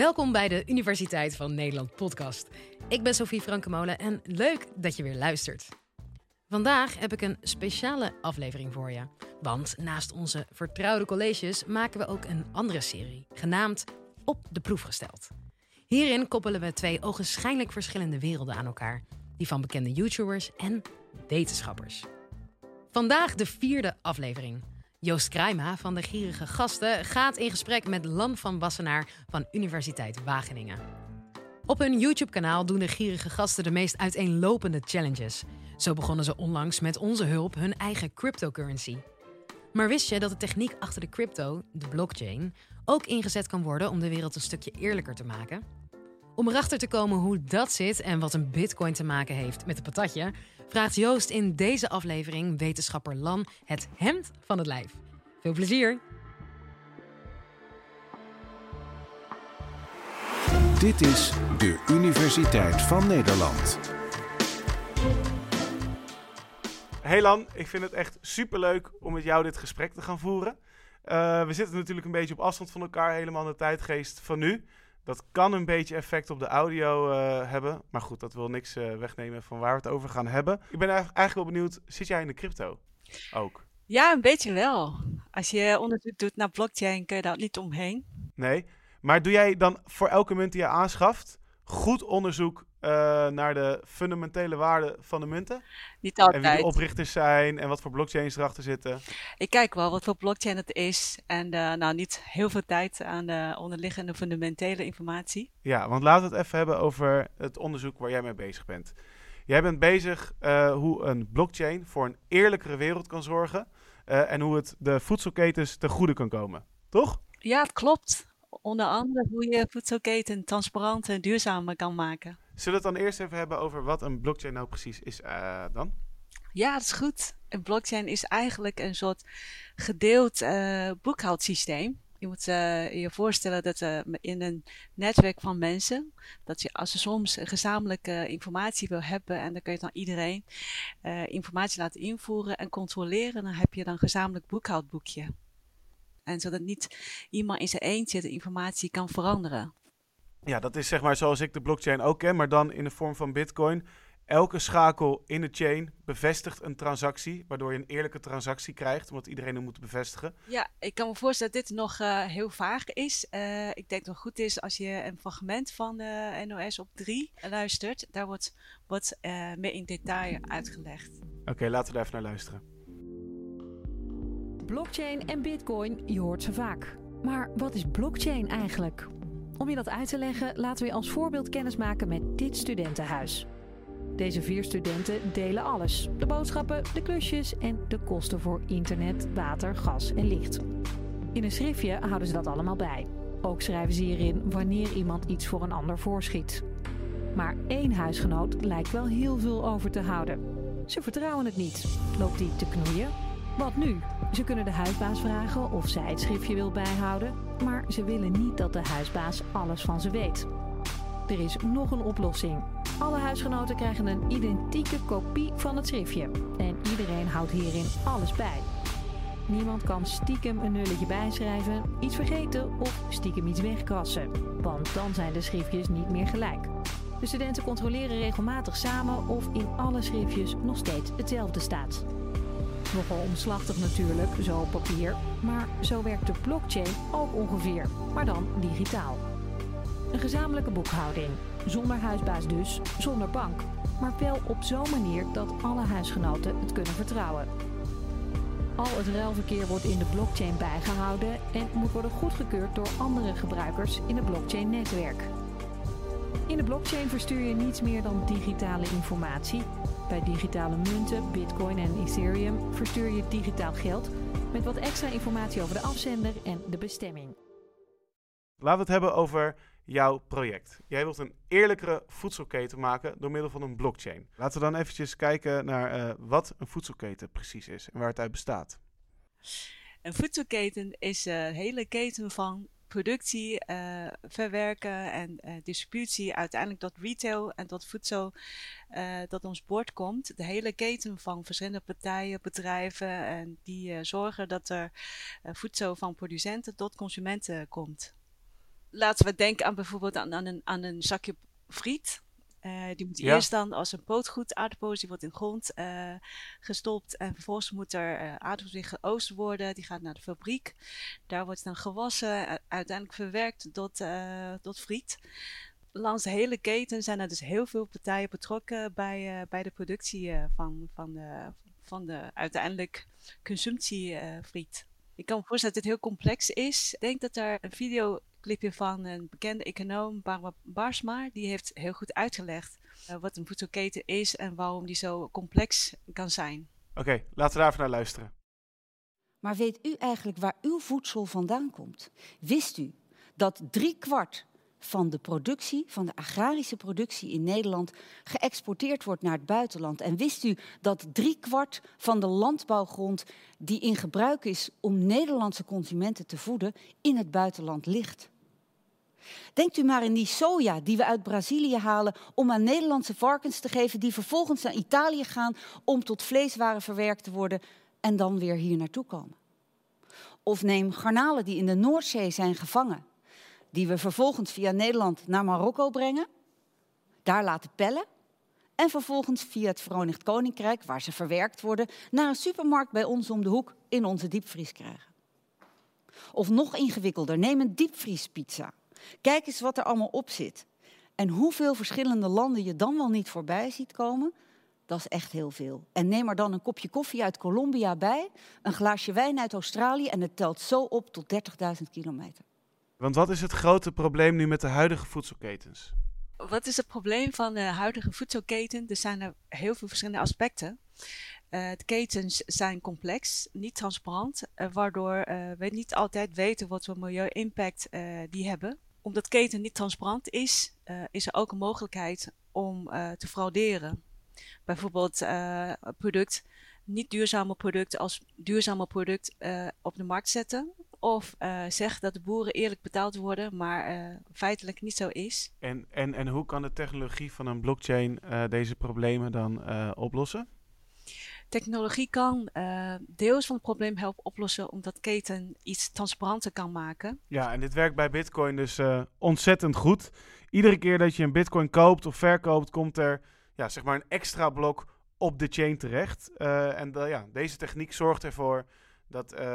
Welkom bij de Universiteit van Nederland podcast. Ik ben Sophie Frankemolen en leuk dat je weer luistert. Vandaag heb ik een speciale aflevering voor je. Want naast onze vertrouwde colleges maken we ook een andere serie, genaamd Op de proef gesteld. Hierin koppelen we twee ogenschijnlijk verschillende werelden aan elkaar: die van bekende YouTubers en wetenschappers. Vandaag de vierde aflevering. Joost Kruima van de Gierige Gasten gaat in gesprek met Lan van Wassenaar van Universiteit Wageningen. Op hun YouTube-kanaal doen de Gierige Gasten de meest uiteenlopende challenges. Zo begonnen ze onlangs met onze hulp hun eigen cryptocurrency. Maar wist je dat de techniek achter de crypto, de blockchain, ook ingezet kan worden om de wereld een stukje eerlijker te maken? Om erachter te komen hoe dat zit en wat een bitcoin te maken heeft met een patatje, vraagt Joost in deze aflevering wetenschapper Lan het hemd van het lijf. Veel plezier! Dit is de Universiteit van Nederland. Hey Lan, ik vind het echt superleuk om met jou dit gesprek te gaan voeren. Uh, we zitten natuurlijk een beetje op afstand van elkaar, helemaal in de tijdgeest van nu. Dat kan een beetje effect op de audio uh, hebben. Maar goed, dat wil niks uh, wegnemen van waar we het over gaan hebben. Ik ben eigenlijk wel benieuwd, zit jij in de crypto ook? Ja, een beetje wel. Als je onderzoek doet naar blockchain, kun je daar niet omheen. Nee, maar doe jij dan voor elke munt die je aanschaft goed onderzoek uh, naar de fundamentele waarde van de munten? Niet altijd. En wie de oprichters zijn en wat voor blockchains erachter zitten? Ik kijk wel wat voor blockchain het is. En uh, nou, niet heel veel tijd aan de onderliggende fundamentele informatie. Ja, want laten we het even hebben over het onderzoek waar jij mee bezig bent. Jij bent bezig uh, hoe een blockchain voor een eerlijkere wereld kan zorgen. en hoe het de voedselketens ten goede kan komen. Toch? Ja, het klopt. Onder andere hoe je voedselketen transparant en duurzamer kan maken. Zullen we het dan eerst even hebben over wat een blockchain nou precies is uh, dan? Ja, dat is goed. Een blockchain is eigenlijk een soort gedeeld uh, boekhoudsysteem. Je moet uh, je voorstellen dat uh, in een netwerk van mensen, dat je als je soms gezamenlijke informatie wil hebben en dan kun je dan iedereen informatie laten invoeren en controleren, dan heb je dan een gezamenlijk boekhoudboekje. En zodat niet iemand in zijn eentje de informatie kan veranderen. Ja, dat is zeg maar zoals ik de blockchain ook ken, maar dan in de vorm van Bitcoin. Elke schakel in de chain bevestigt een transactie, waardoor je een eerlijke transactie krijgt, omdat iedereen hem moet bevestigen. Ja, ik kan me voorstellen dat dit nog uh, heel vaag is. Uh, ik denk dat het goed is als je een fragment van de NOS op 3 luistert. Daar wordt wat uh, meer in detail uitgelegd. Oké, okay, laten we daar even naar luisteren. Blockchain en Bitcoin, je hoort ze vaak. Maar wat is blockchain eigenlijk? Om je dat uit te leggen, laten we als voorbeeld kennis maken met dit studentenhuis. Deze vier studenten delen alles: de boodschappen, de klusjes en de kosten voor internet, water, gas en licht. In een schriftje houden ze dat allemaal bij. Ook schrijven ze hierin wanneer iemand iets voor een ander voorschiet. Maar één huisgenoot lijkt wel heel veel over te houden. Ze vertrouwen het niet. Loopt hij te knoeien? Wat nu? Ze kunnen de huisbaas vragen of zij het schriftje wil bijhouden, maar ze willen niet dat de huisbaas alles van ze weet. Er is nog een oplossing. Alle huisgenoten krijgen een identieke kopie van het schriftje en iedereen houdt hierin alles bij. Niemand kan stiekem een nulletje bijschrijven, iets vergeten of stiekem iets wegkrassen, want dan zijn de schriftjes niet meer gelijk. De studenten controleren regelmatig samen of in alle schriftjes nog steeds hetzelfde staat. Nogal omslachtig natuurlijk, zo op papier, maar zo werkt de blockchain ook ongeveer, maar dan digitaal. Een gezamenlijke boekhouding, zonder huisbaas dus, zonder bank, maar wel op zo'n manier dat alle huisgenoten het kunnen vertrouwen. Al het ruilverkeer wordt in de blockchain bijgehouden en moet worden goedgekeurd door andere gebruikers in het blockchain-netwerk. In de blockchain verstuur je niets meer dan digitale informatie. Bij digitale munten, bitcoin en ethereum verstuur je digitaal geld met wat extra informatie over de afzender en de bestemming. Laten we het hebben over jouw project. Jij wilt een eerlijkere voedselketen maken door middel van een blockchain. Laten we dan eventjes kijken naar uh, wat een voedselketen precies is en waar het uit bestaat. Een voedselketen is een hele keten van productie, uh, verwerken en uh, distributie, uiteindelijk tot retail en tot voedsel uh, dat ons bord komt. De hele keten van verschillende partijen, bedrijven en die zorgen dat er voedsel van producenten tot consumenten komt. laten we denken aan bijvoorbeeld aan, aan, een, aan een zakje friet. Uh, die moet Ja. eerst dan als een pootgoed aardappels, die wordt in de grond eh, gestopt. En vervolgens moet er eh aardappels weer geoost worden. Die gaat naar de fabriek. Daar wordt dan gewassen, uiteindelijk verwerkt tot, eh, tot friet. Langs de hele keten zijn er dus heel veel partijen betrokken bij, eh, bij de productie eh, van, van, de, van de uiteindelijk consumptie eh, friet. Ik kan me voorstellen dat dit heel complex is. Ik denk dat er een videoclipje van een bekende econoom, Barbara Barsma, die heeft heel goed uitgelegd eh, wat een voedselketen is en waarom die zo complex kan zijn. Oké, laten we daar even naar luisteren. Maar weet u eigenlijk waar uw voedsel vandaan komt? Wist u dat drie kwart van de productie, van de agrarische productie in Nederland, geëxporteerd wordt naar het buitenland? En wist u dat drie kwart van de landbouwgrond die in gebruik is om Nederlandse consumenten te voeden, in het buitenland ligt? Denkt u maar in die soja die we uit Brazilië halen om aan Nederlandse varkens te geven, die vervolgens naar Italië gaan om tot vleeswaren verwerkt te worden en dan weer hier naartoe komen. Of neem garnalen die in de Noordzee zijn gevangen, die we vervolgens via Nederland naar Marokko brengen, daar laten pellen en vervolgens via het Verenigd Koninkrijk, waar ze verwerkt worden, naar een supermarkt bij ons om de hoek in onze diepvries krijgen. Of nog ingewikkelder, neem een diepvriespizza. Kijk eens wat er allemaal op zit. En hoeveel verschillende landen je dan wel niet voorbij ziet komen, dat is echt heel veel. En neem er dan een kopje koffie uit Colombia bij, een glaasje wijn uit Australië en het telt zo op tot 30.000 kilometer. Want wat is het grote probleem nu met de huidige voedselketens? Wat is het probleem van de huidige voedselketen? Er zijn er heel veel verschillende aspecten. Eh, de ketens zijn complex, niet transparant, eh, waardoor eh, we niet altijd weten wat voor milieu-impact die hebben. Omdat keten niet transparant is, is er ook een mogelijkheid om te frauderen. Bijvoorbeeld product, niet duurzame product als duurzame product op de markt zetten. Of eh zeggen dat de boeren eerlijk betaald worden, maar eh, feitelijk niet zo is. En, en, en hoe kan de technologie van een blockchain eh, deze problemen dan oplossen? Technologie kan deels van het probleem helpen oplossen omdat keten iets transparanter kan maken. Ja, en dit werkt bij Bitcoin dus ontzettend goed. Iedere keer dat je een Bitcoin koopt of verkoopt, komt er ja, zeg maar een extra blok op de chain terecht. En ja, deze techniek zorgt ervoor dat eh,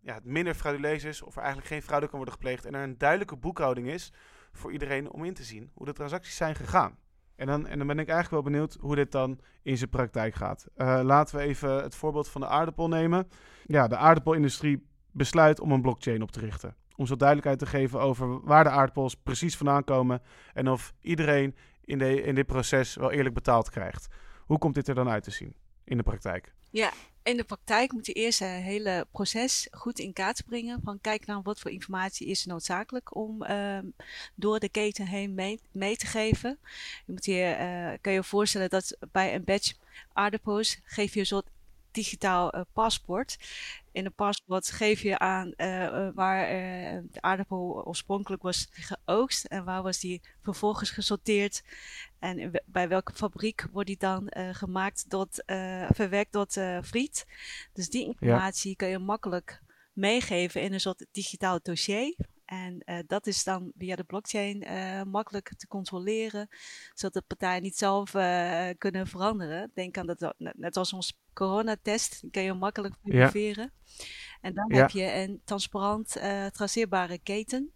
ja, het minder frauduleus is, of er eigenlijk geen fraude kan worden gepleegd. En er een duidelijke boekhouding is voor iedereen om in te zien hoe de transacties zijn gegaan. En dan, en dan ben ik eigenlijk wel benieuwd hoe dit dan in zijn praktijk gaat. Eh, laten we even het voorbeeld van de aardappel nemen. Ja, de aardappelindustrie besluit om een blockchain op te richten. Om zo duidelijkheid te geven over waar de aardappels precies vandaan komen en of iedereen in, de, in dit proces wel eerlijk betaald krijgt. Hoe komt dit er dan uit te zien in de praktijk? In de praktijk moet je eerst het hele proces goed in kaart brengen. Van kijk nou wat voor informatie is noodzakelijk om ehm, door de keten heen mee, te geven. Je moet je, eh, kan je voorstellen dat bij een batch aardappels geef je een soort digitaal eh, paspoort. In een paspoort geef je aan eh, eh, waar eh, de aardappel oorspronkelijk was geoogst en waar was die vervolgens gesorteerd. En bij welke fabriek wordt die dan gemaakt tot, verwerkt tot friet. Dus die informatie kun je makkelijk meegeven in een soort digitaal dossier. En eh, dat is dan via de blockchain eh, makkelijk te controleren, zodat de partijen niet zelf eh, kunnen veranderen. Denk aan dat, net als ons coronatest, die kun je makkelijk Ja. veriferen. En dan Ja. heb je een transparant, traceerbare keten.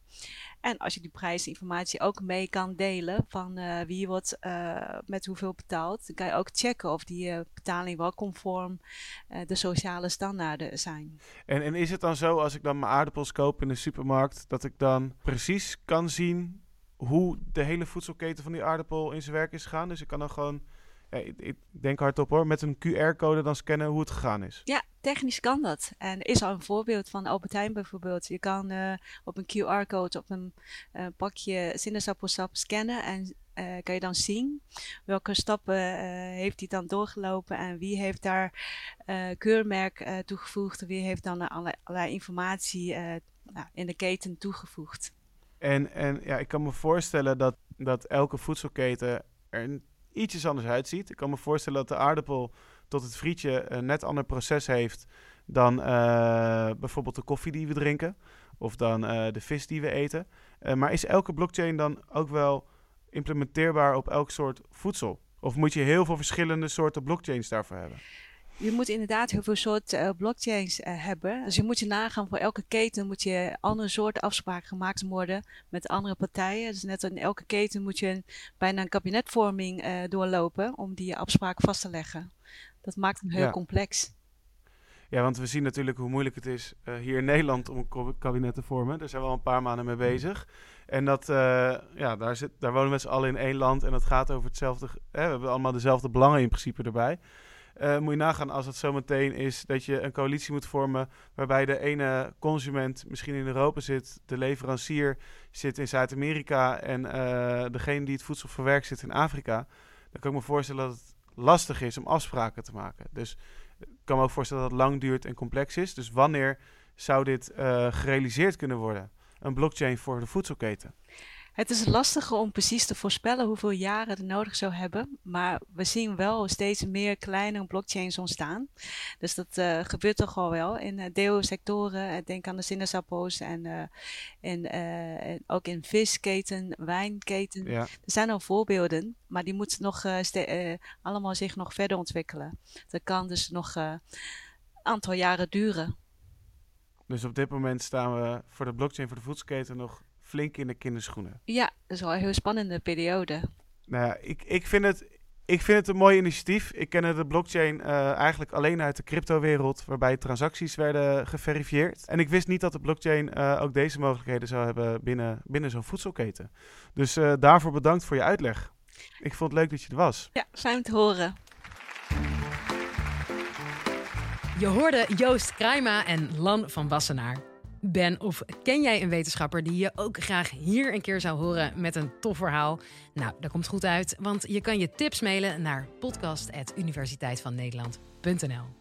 En als je die prijsinformatie ook mee kan delen van eh, wie wordt eh, met hoeveel betaald, dan kan je ook checken of die eh, betaling wel conform de sociale standaarden zijn. En, en is het dan zo, als ik dan mijn aardappels koop in de supermarkt, dat ik dan precies kan zien hoe de hele voedselketen van die aardappel in zijn werk is gegaan? Dus ik kan dan gewoon, ik, ik denk hardop hoor, met een QR-code dan scannen hoe het gegaan is. Ja, technisch kan dat. En er is al een voorbeeld van Albert Heijn bijvoorbeeld. Je kan eh, op een QR-code op een eh, pakje sinaasappelsap scannen en eh, kan je dan zien welke stappen eh, heeft hij dan doorgelopen en wie heeft daar eh, keurmerk eh, toegevoegd, wie heeft dan allerlei, allerlei informatie eh, nou, in de keten toegevoegd. En, en ja, ik kan me voorstellen dat, dat elke voedselketen er ietsjes anders uitziet. Ik kan me voorstellen dat de aardappel tot het frietje een net ander proces heeft dan eh, bijvoorbeeld de koffie die we drinken of dan eh, de vis die we eten. Eh, maar is elke blockchain dan ook wel implementeerbaar op elk soort voedsel? Of moet je heel veel verschillende soorten blockchains daarvoor hebben? Je moet inderdaad heel veel soorten uh, blockchains uh, hebben. Dus je moet je nagaan voor elke keten moet je andere soorten afspraken gemaakt worden met andere partijen. Dus net in elke keten moet je een, bijna een kabinetvorming uh, doorlopen om die afspraak vast te leggen. Dat maakt hem heel Ja. complex. Ja, want we zien natuurlijk hoe moeilijk het is eh, hier in Nederland om een kabinet te vormen. Daar zijn we al een paar maanden mee bezig. En dat, eh, ja, daar, zit, daar wonen we z'n allen in één land en dat gaat over hetzelfde. Hè, we hebben allemaal dezelfde belangen in principe erbij. Eh, moet je nagaan als het zometeen is dat je een coalitie moet vormen waarbij de ene consument misschien in Europa zit, de leverancier zit in Zuid-Amerika en eh, degene die het voedsel verwerkt zit in Afrika. Dan kan ik me voorstellen dat het lastig is om afspraken te maken. Dus ik kan me ook voorstellen dat het lang duurt en complex is. Dus wanneer zou dit eh, gerealiseerd kunnen worden? Een blockchain voor de voedselketen. Het is lastig om precies te voorspellen hoeveel jaren het nodig zou hebben. Maar we zien wel steeds meer kleine blockchains ontstaan. Dus dat eh, gebeurt toch al wel in uh, deel-sectoren. Eh, denk aan de sinaasappels en, en, en ook in visketen, wijnketen. Ja. Er zijn al voorbeelden, maar die moeten nog allemaal zich nog verder ontwikkelen. Dat kan dus nog een aantal jaren duren. Dus op dit moment staan we voor de blockchain voor de voedselketen nog flink in de kinderschoenen. Ja, dat is wel een heel spannende periode. Nou ja, ik, ik, vind het, ik vind het een mooi initiatief. Ik ken de blockchain eh, eigenlijk alleen uit de cryptowereld, waarbij transacties werden geverifieerd. En ik wist niet dat de blockchain eh, ook deze mogelijkheden zou hebben binnen, binnen zo'n voedselketen. Dus eh, daarvoor bedankt voor je uitleg. Ik vond het leuk dat je er was. Ja, fijn om te horen. Je hoorde Joost Kruima en Lan van Wassenaar. Ben of ken jij een wetenschapper die je ook graag hier een keer zou horen met een tof verhaal? Nou, dat komt goed uit, want je kan je tips mailen naar podcast.universiteitvannederland.nl.